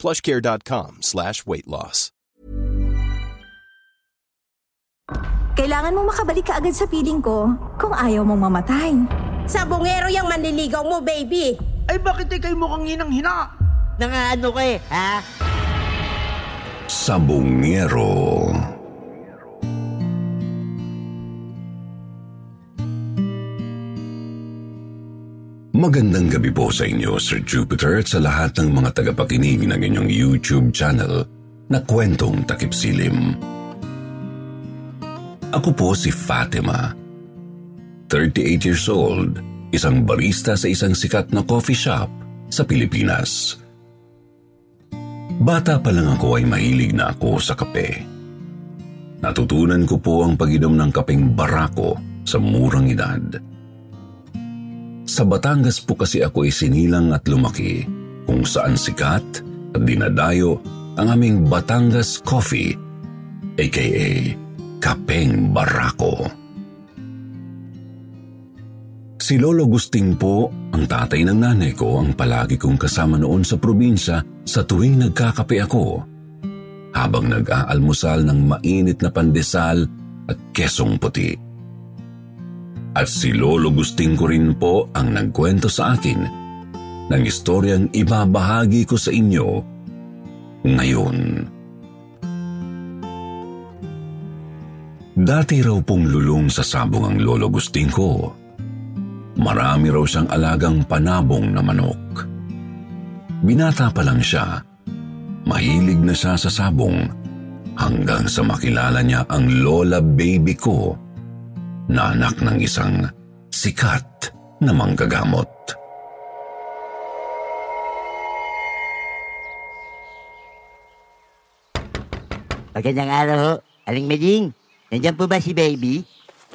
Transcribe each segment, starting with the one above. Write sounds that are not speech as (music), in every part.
plushcare.com slash weight loss. Kailangan mo makabalik ka agad sa piling ko kung ayaw mong mamatay. Sabongero yung manliligaw mo, baby. Ay bakit ikay mukhang hinang-hina? Nangaano ka eh, ha? Sabongero. Magandang gabi po sa inyo, Sir Jupiter, at sa lahat ng mga tagapakinig ng inyong YouTube channel na kwentong takip silim. Ako po si Fatima. 38 years old, isang barista sa isang sikat na coffee shop sa Pilipinas. Bata pa lang ako ay mahilig na ako sa kape. Natutunan ko po ang paginom ng kapeng barako sa murang edad. Sa Batangas po kasi ako isinilang at lumaki kung saan sikat at dinadayo ang aming Batangas Coffee aka Kapeng Barako. Si Lolo Gusting po, ang tatay ng nanay ko, ang palagi kong kasama noon sa probinsya sa tuwing nagkakape ako. Habang nag-aalmusal ng mainit na pandesal at kesong puti. At si Lolo Gusting ko rin po ang nagkwento sa akin ng istoryang ibabahagi ko sa inyo ngayon. Dati raw pong lulong sa sabong ang Lolo Gusting ko. Marami raw siyang alagang panabong na manok. Binata pa lang siya, mahilig na siya sa sabong hanggang sa makilala niya ang lola baby ko na anak ng isang sikat na manggagamot. Magandang araw ho. Aling Meding, nandiyan po ba si baby?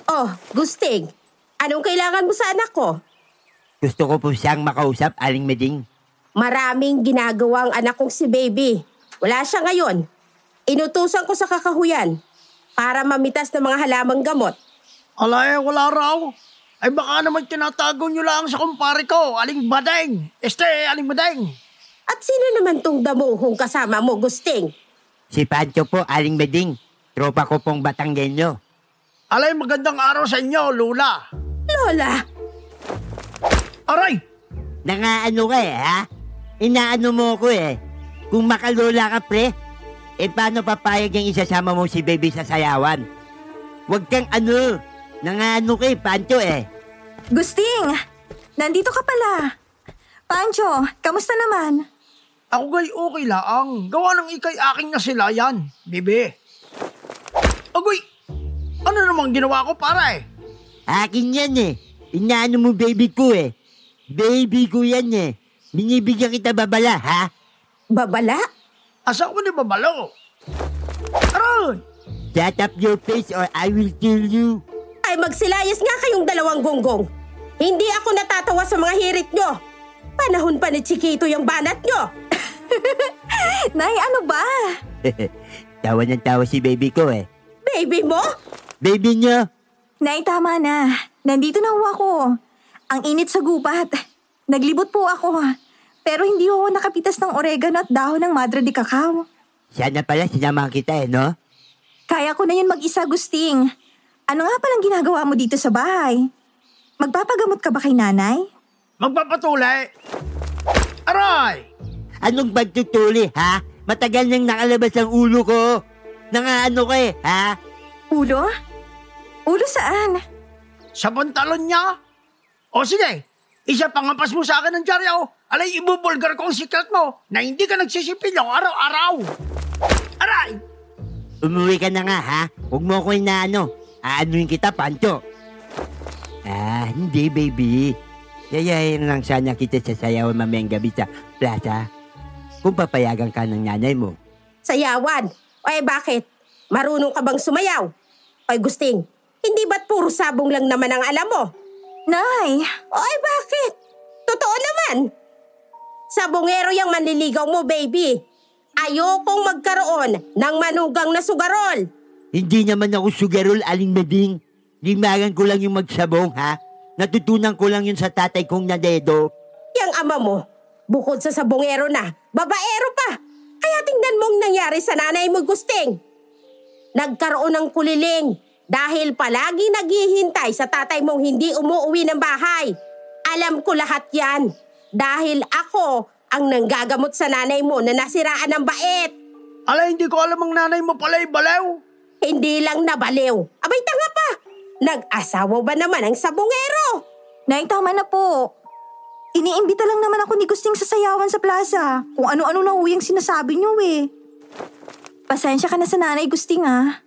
Oh, Gusting. Anong kailangan mo sa anak ko? Gusto ko po siyang makausap, Aling Meding. Maraming ginagawa ang anak kong si baby. Wala siya ngayon. Inutusan ko sa kakahuyan para mamitas ng mga halamang gamot. Ala eh, wala raw. Ay baka naman tinatago nyo lang sa kumpare ko, Aling Badeng. Este, Aling Badeng. At sino naman tong damuhong kasama mo, Gusting? Si Pancho po, Aling Meding. Tropa ko pong Batanggenyo. Alay, magandang araw sa inyo, Lula. Lola, Aray! Nangaano ka eh, ha? Inaano mo ko eh. Kung makalola ka, pre, eh paano papayag yung isasama mo si baby sa sayawan? Huwag kang ano, nangaano ka eh, Pancho eh. Gusting! Nandito ka pala. Pancho, kamusta naman? Ako gay okay laang. Gawa ng ikay aking na sila yan, bibi. Agoy! Ano namang ginawa ko para eh? Akin yan eh. Inaano mo baby ko eh. Baby ko yan eh. Binibigyan kita babala, ha? babala? Asa ko ni babalo? Aray! Shut up your face or I will kill you. Ay magsilayas nga kayong dalawang gonggong. Hindi ako natatawa sa mga hirit nyo. Panahon pa ni Chiquito yung banat nyo. (laughs) Nay, ano ba? (laughs) tawa ng tawa si baby ko eh. Baby mo? Baby niyo, Nay, tama na. Nandito na ho ako. Ang init sa gubat. Naglibot po ako. Pero hindi ho ako nakapitas ng oregano at dahon ng madre de cacao. sana pala sinamahan kita eh, no? Kaya ko na yun mag-isa, Gusting. Ano nga palang ginagawa mo dito sa bahay? Magpapagamot ka ba kay nanay? Magpapatulay! Aray! Anong pagtutuli, ha? Matagal nang nakalabas ang ulo ko. Nangaano ka eh, ha? Ulo? Ulo saan? Sa pantalon niya? O sige, isa pangapas mo sa akin ng dyarya o. Alay, ibubulgar ko ang sikret mo na hindi ka nagsisipilyo araw-araw. Aray! Umuwi ka na nga, ha? Huwag mo ko inaano. Aanuin kita, Pancho. Ah, hindi, baby. Yayayin lang sana kita sa sayawan mamayang gabi sa plaza. Kung papayagan ka ng nanay mo. Sayawan. Ay bakit? Marunong ka bang sumayaw? Ay Gusting, hindi ba't puro sabong lang naman ang alam mo? Nay, Ay bakit? Totoo naman. Sabongero yung manliligaw mo, baby. Ayokong magkaroon ng manugang na sugarol. Hindi naman ako sugarol, Aling Meding. Limagan ko lang yung magsabong, ha? Natutunan ko lang yun sa tatay kong nadedo. Yang ama mo, bukod sa sabongero na, babaero pa. Kaya tingnan mong nangyari sa nanay mo, Gusting. Nagkaroon ng kuliling dahil palagi naghihintay sa tatay mong hindi umuwi ng bahay. Alam ko lahat yan dahil ako ang nanggagamot sa nanay mo na nasiraan ng bait. Alay, hindi ko alam ang nanay mo pala balew. Hindi lang nabaliw. Abay, tanga pa. Nag-asawa ba naman ang sabongero? Nay, tama na po. Iniimbita lang naman ako ni Gusting sa sayawan sa plaza. Kung ano-ano na uyang sinasabi niyo eh. Pasensya ka na sa nanay Gusting ah.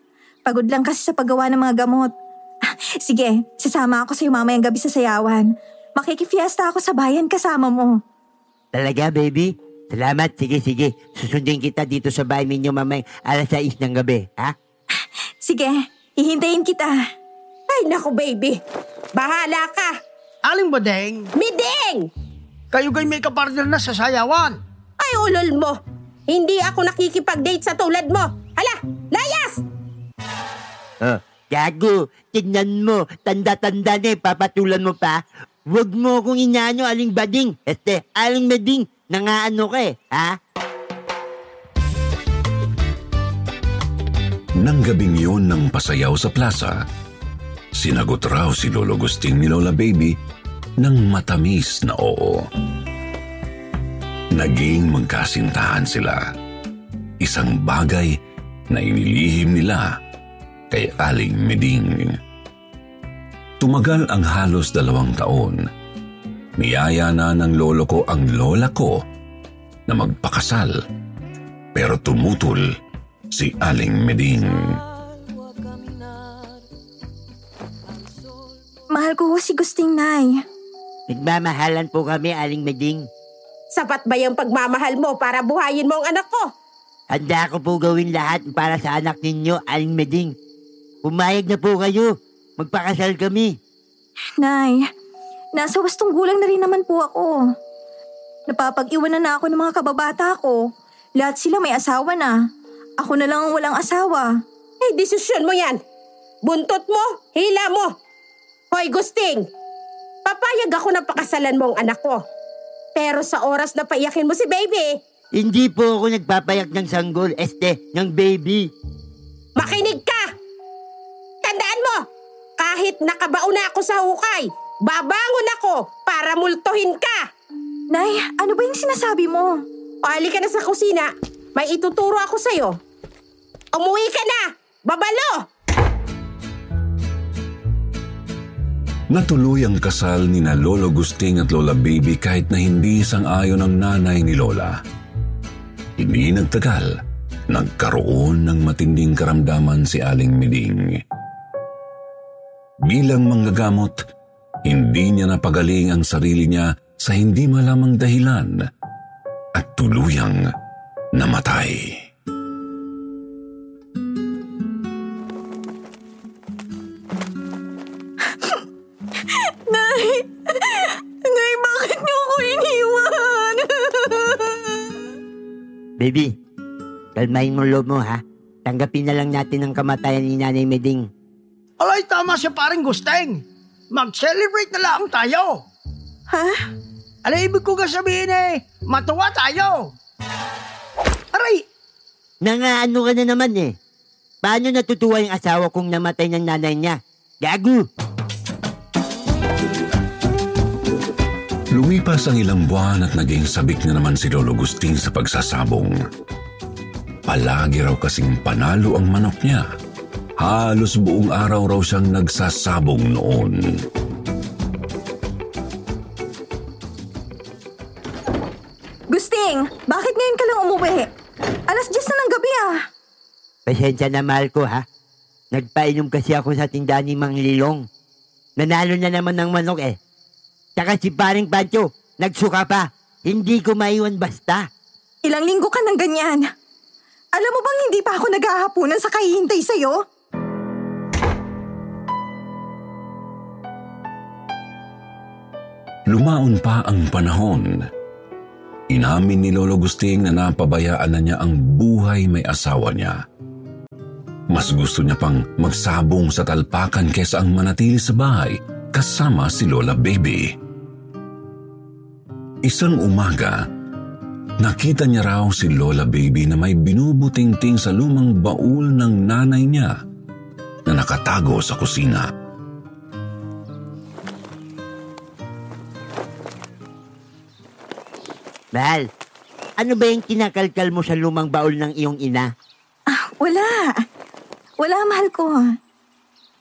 Pagod lang kasi sa paggawa ng mga gamot. Ah, Sige, sasama ako sa'yo mamayang gabi sa sayawan. Makikifiesta ako sa bayan kasama mo. Talaga, baby? Salamat. Sige, sige. Susundin kita dito sa bahay ninyo mamay alas 6 ng gabi, ha? Sige, hihintayin kita. Ay, naku baby. Bahala ka. Aling badeng, Miding! kayo kay may kapartner na sa sayawan. Ay, ulol mo. Hindi ako nakikipag-date sa tulad mo. Hala, layas! Oh, gago. Tignan mo. Tanda-tanda na eh. Papatulan mo pa. Huwag mo akong inaano, Aling Bading. Este, Aling Meding. Nangaano ka eh, ha? Nang gabing yun ng pasayaw sa plaza, sinagot raw si Lolo Gusting ni Lola Baby ng matamis na oo. Naging magkasintahan sila. Isang bagay na inilihim nila kay Aling Meding. Tumagal ang halos dalawang taon. Niyaya na ng lolo ko ang lola ko na magpakasal. Pero tumutol si Aling Meding. Mahal ko ho si Gusting, Nay. Nagmamahalan po kami, Aling Meding. Sapat ba yung pagmamahal mo para buhayin mo ang anak ko? Handa ko po gawin lahat para sa anak ninyo, Aling Meding. Pumayag na po kayo. Magpakasal kami. Nay, nasa wastong gulang na rin naman po ako. Napapag-iwanan na ako ng mga kababata ko. Lahat sila may asawa na. Ako na lang ang walang asawa. Eh, desisyon mo yan. Buntot mo, hila mo. Hoy, Gusting. Papayag ako na pakasalan mo ang anak ko. Pero sa oras na paiyakin mo si baby, Hindi po ako nagpapayak ng sanggol, este, ng baby. makinig ka! Tandaan mo, kahit nakabao na ako sa hukay, babangon ako para multuhin ka. Nay, ano ba yung sinasabi mo? O hali ka na sa kusina, may ituturo ako sa'yo. Umuwi ka na! Babalo! Natuloy ang kasal ni na Lolo Gusting at Lola Baby kahit na hindi sang-ayon ang nanay ni Lola. Hindi nagtagal, nagkaroon ng matinding karamdaman si Aling Miding. Bilang manggagamot, hindi niya napagaling ang sarili niya sa hindi malamang dahilan at tuluyang namatay. Baby, kalmahin mo loob mo ha. Tanggapin na lang natin ang kamatayan ni Nanay Meding. Alay, tama siya paring Gusteng. Mag-celebrate na lang tayo. ha? Alay, ibig ko sabihin eh, matuwa tayo. Aray, Nangaano ka na naman eh. Paano natutuwa yung asawa kong namatay ng nanay niya? Gago! Lumipas ang ilang buwan at naging sabik na naman si Lolo Gusting sa pagsasabong. Palagi raw kasing panalo ang manok niya. Halos buong araw raw siyang nagsasabong noon. Gusting, bakit ngayon ka lang umuwi? Alas 10 na ng gabi ah. Pasensya na mahal ko ha. Nagpainom kasi ako sa tindahan ni Mang Lilong. Nanalo na naman ng manok eh. Tsaka si paring Pancho, nagsuka pa. Hindi ko maiwan basta. Ilang linggo ka ng ganyan. Alam mo bang hindi pa ako naghahaponan sa kahihintay sa'yo? Lumaon pa ang panahon. Inamin ni Lolo Gusting na napabayaan na niya ang buhay may asawa niya. Mas gusto niya pang magsabong sa talpakan kesa ang manatili sa bahay kasama si Lola Baby. Isang umaga, nakita niya raw si Lola Baby na may binubutingting sa lumang baul ng nanay niya na nakatago sa kusina. Mahal, ano ba yung kinakalkal mo sa lumang baul ng iyong ina? Ah, wala. Wala, mahal ko.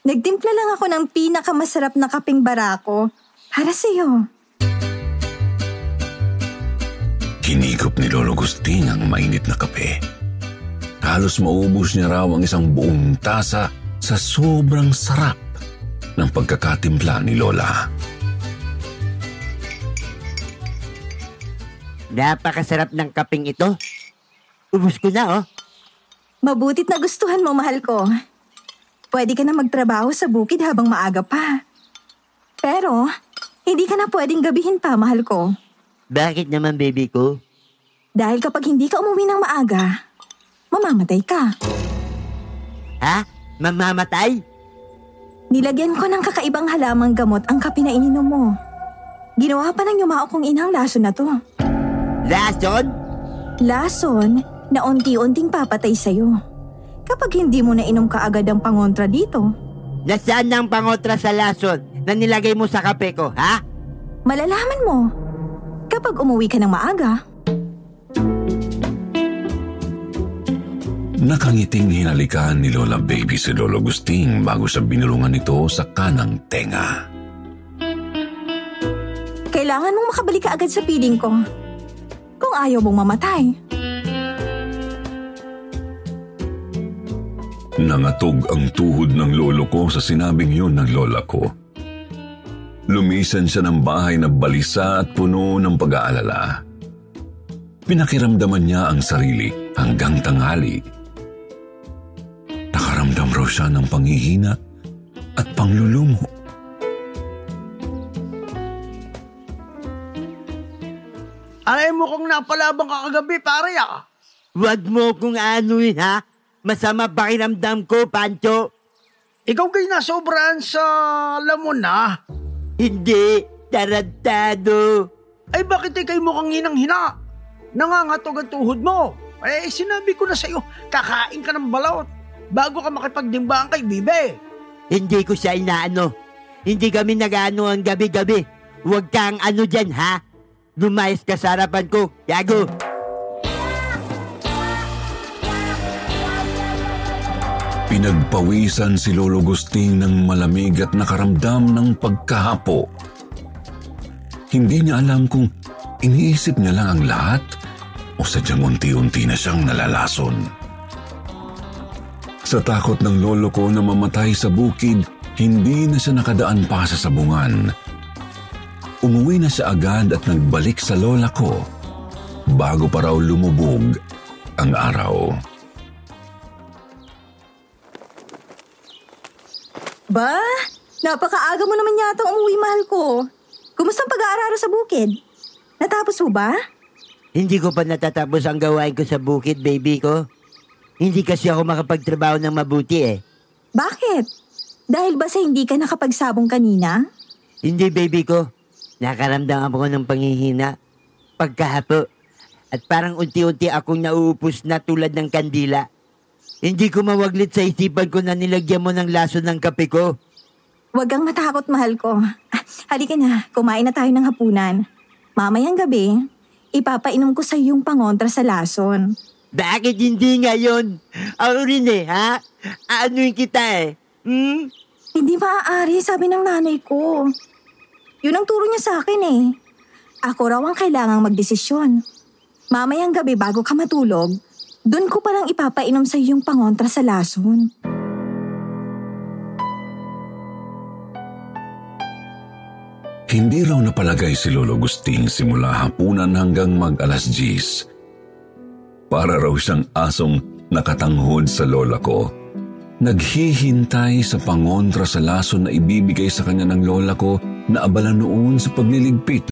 Nagtimpla lang ako ng pinakamasarap na kaping barako para sa'yo. Hinigop ni Lolo Gusting ang mainit na kape. Halos maubos niya raw ang isang buong tasa sa sobrang sarap ng pagkakatimpla ni Lola. Napakasarap ng kaping ito. Ubus ko na, oh. Mabutit na gustuhan mo, mahal ko. Pwede ka na magtrabaho sa bukid habang maaga pa. Pero, hindi ka na pwedeng gabihin pa, mahal ko. Bakit naman, baby ko? Dahil kapag hindi ka umuwi ng maaga, mamamatay ka. Ha? Mamamatay? Nilagyan ko ng kakaibang halamang gamot ang kape na ininom mo. Ginawa pa ng yumao kong inang lason na to. Lason? Lason na unti-unting papatay sa'yo. Kapag hindi mo nainom ka agad ang pangontra dito, Nasaan ang pangotra sa lason na nilagay mo sa kape ko, ha? malalaman mo. Kapag umuwi ka ng maaga, Nakangiting hinalikan ni Lola Baby si Lolo Gusting bago sa binulungan nito sa kanang tenga. kailangan mong makabalik ka agad sa piling ko. Kung ayaw mong mamatay. Nangatog ang tuhod ng lolo ko sa sinabing yun ng lola ko. Lumisan siya ng bahay na balisa at puno ng pag-aalala. Pinakiramdaman niya ang sarili hanggang tanghali. Nakaramdam raw siya ng panghihina at panglulumo. Alay mo kung napalabang ka kagabi, pare ah. Huwag mo kung anuin, ha? Masama pakiramdam ko, Pancho. Ikaw kayo nasobrahan sa lamon na. Hindi, tarantado. Ay bakit ikay mukhang hinang-hina? Nangangatog ang tuhod mo. Eh, sinabi ko na sa'yo, kakain ka ng balot bago ka makipagdimbaan kay Bibe. Hindi ko siya inaano. Hindi kami nag-ano ang gabi-gabi. Huwag kang ano dyan, ha? Lumayas ka sa harapan ko, Yago. Pinagpawisan si Lolo Gusting ng malamig at nakaramdam ng pagkahapo. Hindi niya alam kung iniisip niya lang ang lahat o sadyang unti-unti na siyang nalalason. Sa takot ng lolo ko na mamatay sa bukid, hindi na siya nakadaan pa sa sabungan. Umuwi na siya agad at nagbalik sa lola ko bago pa raw lumubog ang araw. Ba? Napakaaga mo naman yata umuwi, mahal ko. Kumusta ang pag-aararo sa bukid? Natapos mo ba? Hindi ko pa natatapos ang gawain ko sa bukid, baby ko. Hindi kasi ako makapagtrabaho ng mabuti eh. Bakit? Dahil ba sa hindi ka nakapagsabong kanina? Hindi, baby ko. Nakaramdam ako ng panghihina. Pagkahapo. At parang unti-unti akong nauupos na tulad ng kandila. Hindi ko mawaglit sa isipan ko na nilagyan mo ng laso ng kape ko. Huwag kang matakot, mahal ko. Ah, Halika na, kumain na tayo ng hapunan. Mamayang gabi, ipapainom ko sa yung pangontra sa lason. Bakit hindi ngayon? Ako rin eh, ha? Aanuin kita eh. Hmm? Hindi maaari, sabi ng nanay ko. Yun ang turo niya sa akin eh. Ako raw ang kailangang magdesisyon. Mamayang gabi bago ka matulog, dun ko palang ipapainom sa yung pangontra sa lason. Hindi raw napalagay si Lolo Gusting simula hapunan hanggang mag alas 10. Para raw siyang asong nakatanghod sa lola ko. Naghihintay sa pangontra sa lason na ibibigay sa kanya ng lola ko na abala noon sa pagliligpit.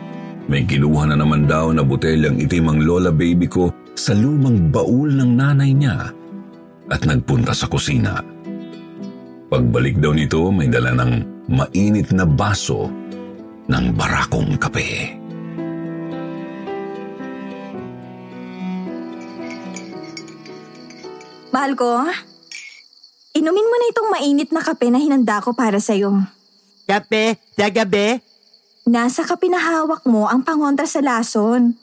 May kinuha na naman daw na botelyang itim ang lola baby ko sa lumang baul ng nanay niya at nagpunta sa kusina. Pagbalik daw nito, may dala ng mainit na baso ng barakong kape. Mahal ko, inumin mo na itong mainit na kape na hinanda ko para sa'yo. Kape, sa gabi? Nasa kape na hawak mo ang pangontra sa lason.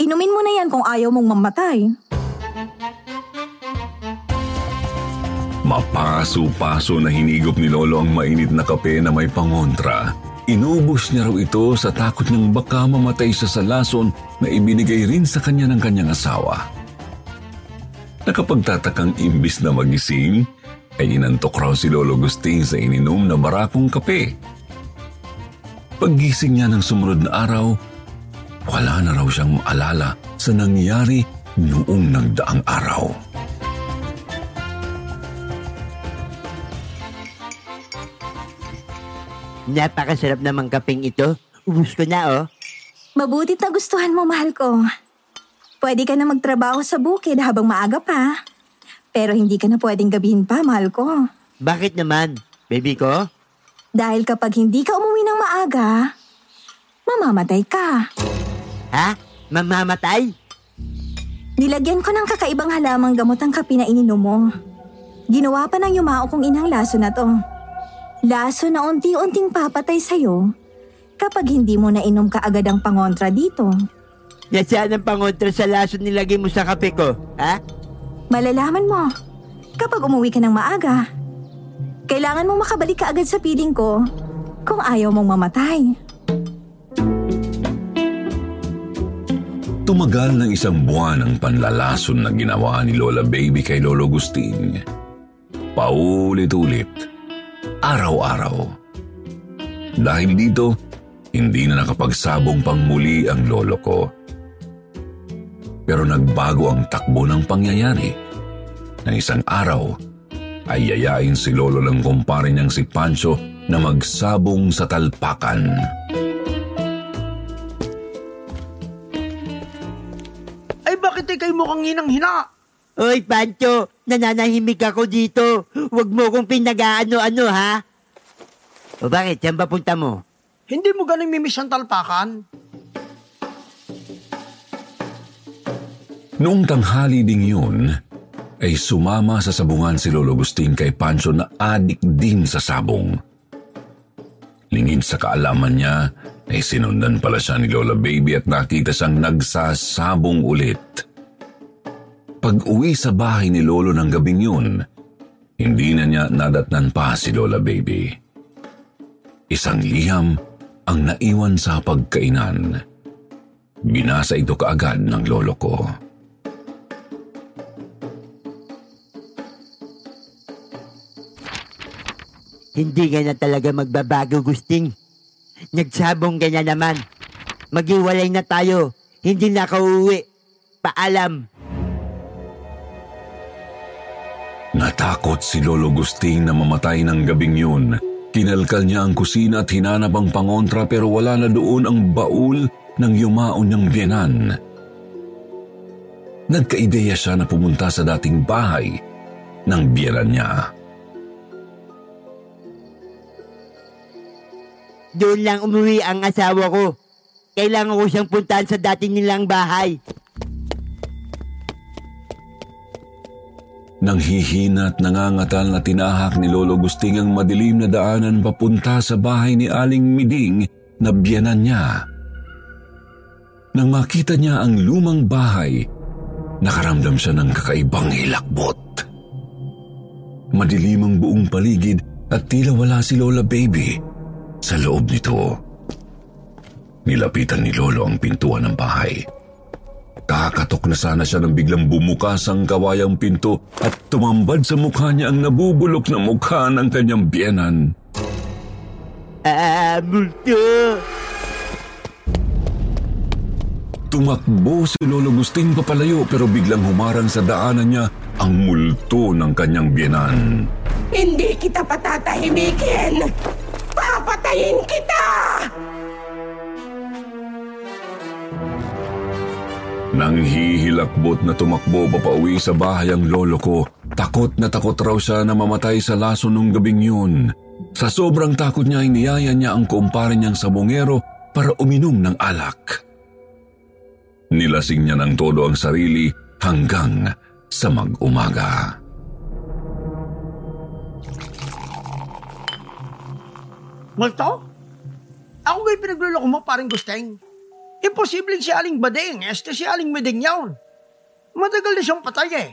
Inumin mo na yan kung ayaw mong mamatay. Mapaso-paso na hinigop ni Lolo ang mainit na kape na may pangontra. Inubos niya raw ito sa takot niyang baka mamatay sa salason na ibinigay rin sa kanya ng kanyang asawa. Nakapagtatakang imbis na magising, ay inantok raw si Lolo Gusting sa ininom na barakong kape. Paggising niya ng sumunod na araw, wala na raw siyang maalala sa nangyari noong nagdaang araw. Napakasarap namang kapeng ito. Ubus ko na oh. Mabutit na gustuhan mo, mahal ko. Pwede ka na magtrabaho sa bukid habang maaga pa. Pero hindi ka na pwedeng gabihin pa, mahal ko. Bakit naman, baby ko? Dahil kapag hindi ka umuwi ng maaga, mamamatay ka. Ha? Mamamatay? Nilagyan ko ng kakaibang halamang gamot ang kape na ininom mo. Ginawa pa ng yumao kong inang laso na to. Laso na unti-unting papatay sa'yo kapag hindi mo na inom ka agad ang pangontra dito. Nasaan ang pangontra sa laso nilagay mo sa kape ko? Ha? Malalaman mo kapag umuwi ka ng maaga. Kailangan mo makabalik ka agad sa piling ko kung ayaw mong mamatay. Tumagal ng isang buwan ang panlalason na ginawa ni Lola Baby kay Lolo Gusting. Paulit-ulit, araw-araw. Dahil dito, hindi na nakapagsabong pang muli ang lolo ko. Pero nagbago ang takbo ng pangyayari. Na isang araw, ay yayain si lolo ng kumpare niyang si Pancho na magsabong sa talpakan. Ay bakit ikay mukhang hinang-hina? Oy, Pancho, nananahimik ako dito. Huwag mo kong pinag-ano-ano, ha? O bakit? Saan ba punta mo? Hindi mo galing mimis ang talpakan? Noong tanghali ding yun, ay sumama sa sabungan si Lolo Gusting kay Pancho na adik din sa sabong. Lingid sa kaalaman niya, ay sinundan pala siya ni Lola Baby at nakita siyang nagsasabong ulit. Pag uwi sa bahay ni Lolo ng gabing yun, hindi na niya nadatnan pa si Lola Baby. Isang liham ang naiwan sa pagkainan. Binasa ito kaagad ng lolo ko. Hindi ka na talaga magbabago, Gusting. Nagsabong ka na naman. Maghiwalay na tayo. Hindi na ka uuwi. Paalam. Natakot si Lolo Gusting na mamatay ng gabing yun. Kinalkal niya ang kusina at hinanap ang pangontra pero wala na doon ang baul ng yumaon niyang biyanan. Nagkaideya siya na pumunta sa dating bahay ng biyanan niya. Doon lang umuwi ang asawa ko. Kailangan ko siyang puntahan sa dati nilang bahay. Nang hihina at nangangatal na tinahak ni Lolo Gusting ang madilim na daanan papunta sa bahay ni Aling Miding na biyanan niya. Nang makita niya ang lumang bahay, nakaramdam siya ng kakaibang hilakbot. Madilim ang buong paligid at tila wala si Lola Baby sa loob nito. Nilapitan ni Lolo ang pintuan ng bahay. Kakatok na sana siya nang biglang bumukas ang kawayang pinto at tumambad sa mukha niya ang nabubulok na mukha ng kanyang biyenan. Ah, multo! Tumakbo si Lolo Gusting papalayo pero biglang humarang sa daanan niya ang multo ng kanyang biyenan. Hindi kita patatahimikin! Papatayin kita! Nang hihilakbot na tumakbo papauwi sa bahay ang lolo ko, takot na takot raw siya na mamatay sa laso nung gabing yun. Sa sobrang takot niya, iniyaya niya ang kumpare niyang sabongero para uminom ng alak. Nilasing niya ng todo ang sarili hanggang sa mag-umaga. Multo? Ako ba'y pinagluloko mo paring gusteng? Imposibleng si Aling Bading, este si Aling Meding yawn. Matagal na siyang patay eh.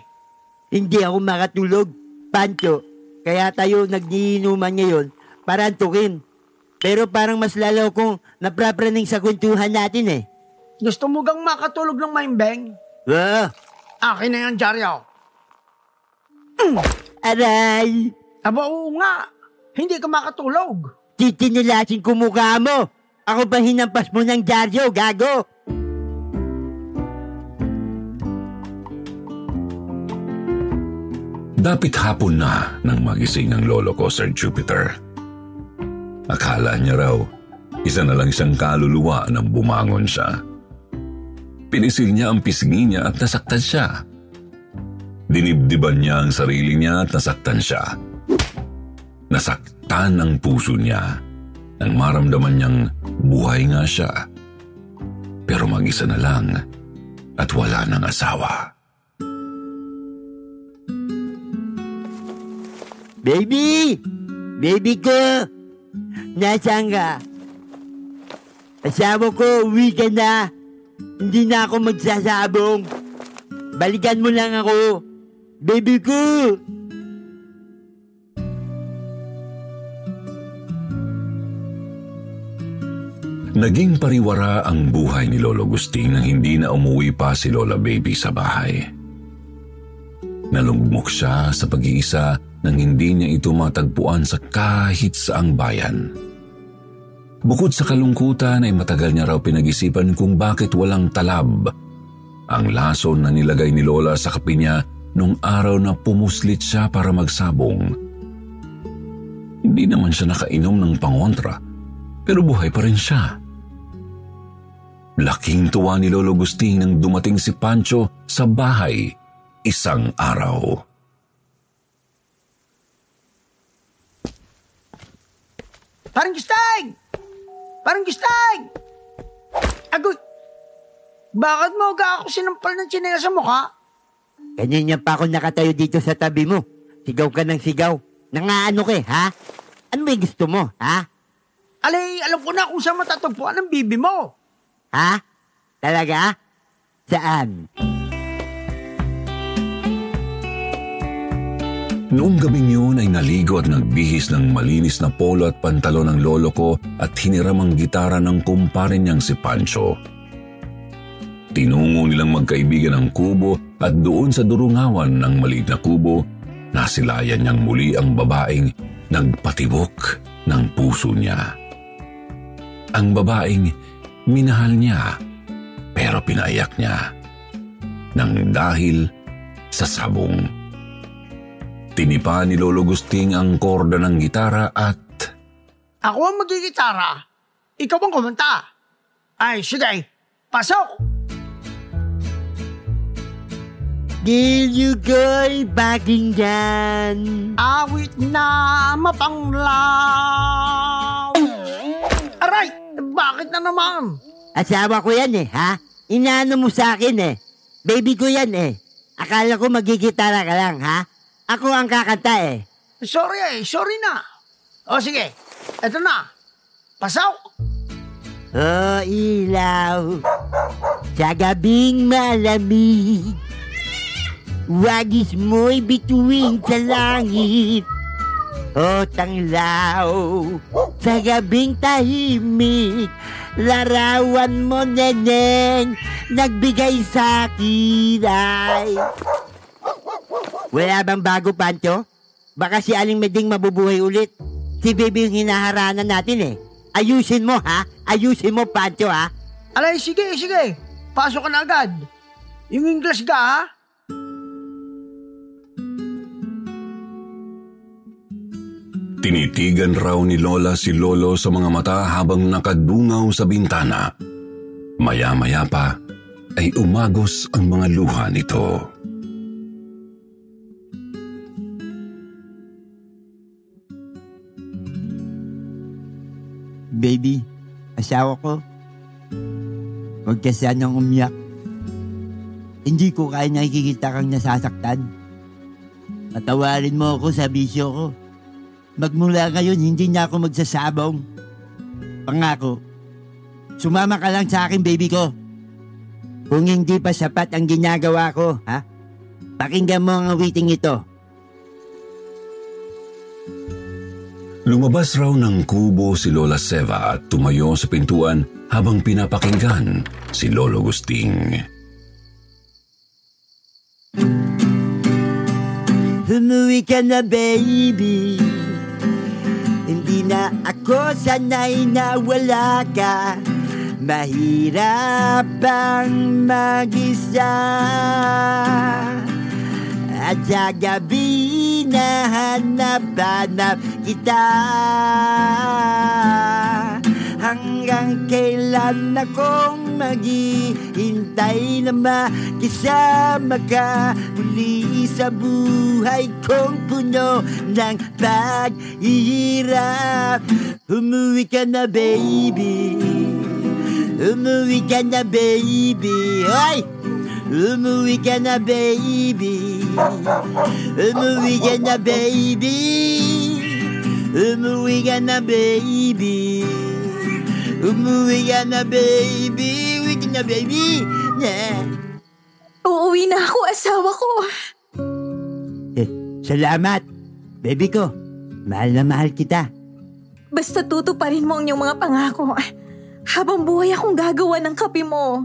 Hindi ako makatulog, Pancho. Kaya tayo nagniinuman ngayon para antukin. Pero parang mas lalo kong naprapraning sa kwentuhan natin eh. Gusto mo gang makatulog ng maimbeng? Ah, Akin na yan, Jaryo. aray! Aba oo nga, hindi ka makatulog. Titinilasin ko mukha mo! Ako ba hinampas mo ng dyaryo, gago? Dapit hapon na nang magising ang lolo ko, Sir Jupiter. Akala niya raw, isa na lang siyang kaluluwa nang bumangon siya. Pinisil niya ang pisngi niya at nasaktan siya. Dinibdiban niya ang sarili niya at nasaktan siya. Nasaktan ang puso niya nang maramdaman niyang buhay nga siya. Pero mag-isa na lang at wala ng asawa. Baby! Baby ko! Nasaan ka? Asawa ko, uwi ka na. Hindi na ako magsasabong. Balikan mo lang ako. Baby ko! Naging pariwara ang buhay ni Lolo Gusting nang hindi na umuwi pa si Lola Baby sa bahay. Nalugmok siya sa pag-iisa nang hindi niya ito matagpuan sa kahit saang bayan. Bukod sa kalungkutan ay matagal niya raw pinag-isipan kung bakit walang talab ang lason na nilagay ni Lola sa kape niya nung araw na pumuslit siya para magsabong. Hindi naman siya nakainom ng pangontra, pero buhay pa rin siya. Laking tuwa ni Lolo Gusting nang dumating si Pancho sa bahay isang araw. Parang gustay! Parang gustay! Agoy! Bakit mo aga ako sinampal ng tsinelas sa mukha? Kanina pa ako nakatayo dito sa tabi mo. Sigaw ka ng sigaw. Nangaano ka eh, ha? Ano ba gusto mo, ha? Alay, alam ko na kung saan matatagpuan ang bibi mo. Ha? Talaga? Saan? Noong gabing yun ay naligo at nagbihis ng malinis na polo at pantalon ng lolo ko at hiniram ang gitara ng kumpare niyang si Pancho. Tinungo nilang magkaibigan ang kubo at doon sa durungawan ng maliit na kubo, nasilayan niyang muli ang babaeng nagpatibok ng puso niya. Ang babaeng minahal niya pero pinaiyak niya nang dahil sa sabong. Tinipa ni Lolo Gusting ang korda ng gitara at Ako ang magigitara. Ikaw ang kumanta. Ay, sige. Pasok! Gilyo ko'y pakinggan. Awit na mapanglaw. Naman. Asawa ko yan eh, ha? Inaano mo sa akin eh. Baby ko yan eh. Akala ko magigitara ka lang, ha? Ako ang kakanta eh. Sorry eh, sorry na. O sige, eto na. Pasok! Oh, ilaw. Sa gabing malamig. Wagis mo'y bituin sa langit. O tanglaw. Sa gabing tahimik. Larawan mo, neneng. Nagbigay sa akin ay. Wala bang bago, Pancho? Baka si Aling Meding mabubuhay ulit. Si Baby yung hinaharanan natin eh. Ayusin mo ha? Ayusin mo, Pancho ha? Alay, sige, sige. Pasok ka na agad. Yung English ka, ha? Tinitigan raw ni Lola si Lolo sa mga mata habang nakadungaw sa bintana. Maya-maya pa ay umagos ang mga luha nito. Baby, asawa ko. Huwag ka sanang umiyak. Hindi ko kaya nakikita kang nasasaktan. Patawarin mo ako sa bisyo ko. Magmula ngayon, hindi na ako magsasabong. Pangako, sumama ka lang sa akin, baby ko. Kung hindi pa sapat ang ginagawa ko, ha? Pakinggan mo ang awiting ito. Lumabas raw ng kubo si Lola Seva at tumayo sa pintuan habang pinapakinggan si Lolo Gusting. Humuwi ka na, baby. Hindi na ako sanay na wala ka. Mahirap ang mag-isa. At sa gabi na hanap-hanap kita Hanggang kailan akong maghihintay na makisama ka Muli sa buhay kong puno ng paghihirap. Umuwi ka na baby. Umuwi ka na baby. Hoy! Umuwi ka na baby. Umuwi ka na baby. Umuwi ka na baby Umuwi ka na baby Umuwi ka na baby yeah. Uuwi na ako, asawa ko. eh, Salamat Baby ko Mahal na mahal kita Basta tutuparin mo ang iyong mga pangako. Habang buhay akong gagawa ng kape mo.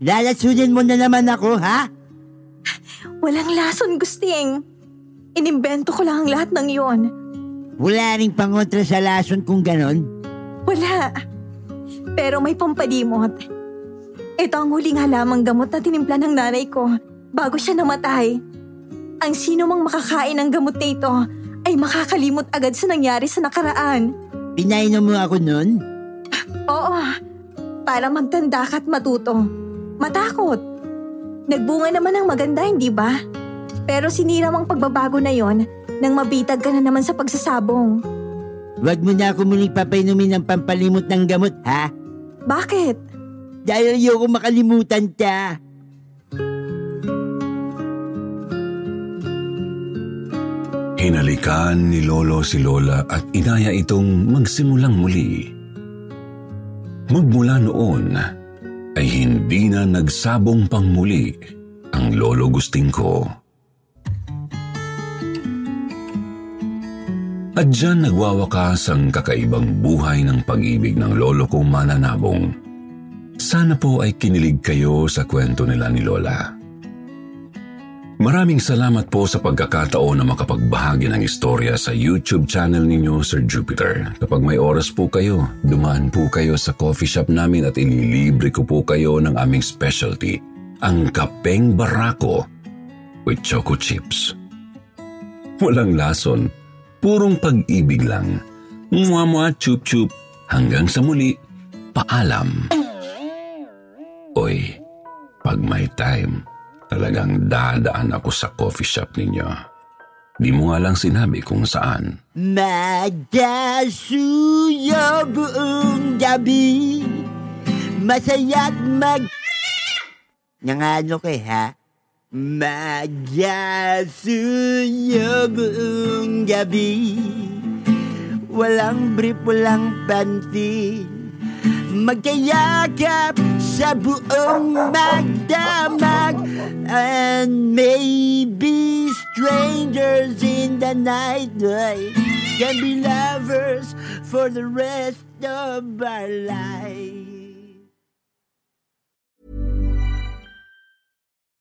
Lalasunin mo na naman ako ha Walang lason, Gusting. Inimbento ko lang ang lahat ng yon. Wala ring pangontra sa lason kung ganon Wala. Pero may pampadimot. Ito ang huling halamang gamot na tinimpla ng nanay ko bago siya namatay. Ang sino mang makakain ng gamot na ito ay makakalimot agad sa nangyari sa nakaraan. Pinainom mo ako nun? Oo, para magtanda ka at matuto. Matakot. Nagbunga naman ng maganda, hindi ba? Pero sinira ang pagbabago na yon nang mabitag ka na naman sa pagsasabong. Huwag mo na ako muling papainumin ng pampalimot ng gamot, ha? Bakit? Dahil ayoko makalimutan ka. Hinalikan ni Lolo si Lola at inaya itong magsimulang muli. Magmula noon ay hindi na nagsabong pang muli ang Lolo Gusting ko. At dyan nagwawakas ang kakaibang buhay ng pag-ibig ng lolo kong mananabong. Sana po ay kinilig kayo sa kwento nila ni Lola. Maraming salamat po sa pagkakataon na makapagbahagi ng istorya sa YouTube channel ninyo, Sir Jupiter. Kapag may oras po kayo, dumaan po kayo sa coffee shop namin at ililibre ko po kayo ng aming specialty, ang Kapeng Barako with Choco Chips. Walang lason, purong pag-ibig lang. Mwah-mwah, chup-chup. Hanggang sa muli, paalam. Oy, pag may time, talagang dadaan ako sa coffee shop ninyo. Di mo nga lang sinabi kung saan. Magkasuyo buong gabi Masaya't mag... Nangano kay ha? Magasuyo buong gabi. Walang brief, walang panty Magkayakap sa buong magdamag. And maybe strangers in the night. Can be lovers for the rest of our life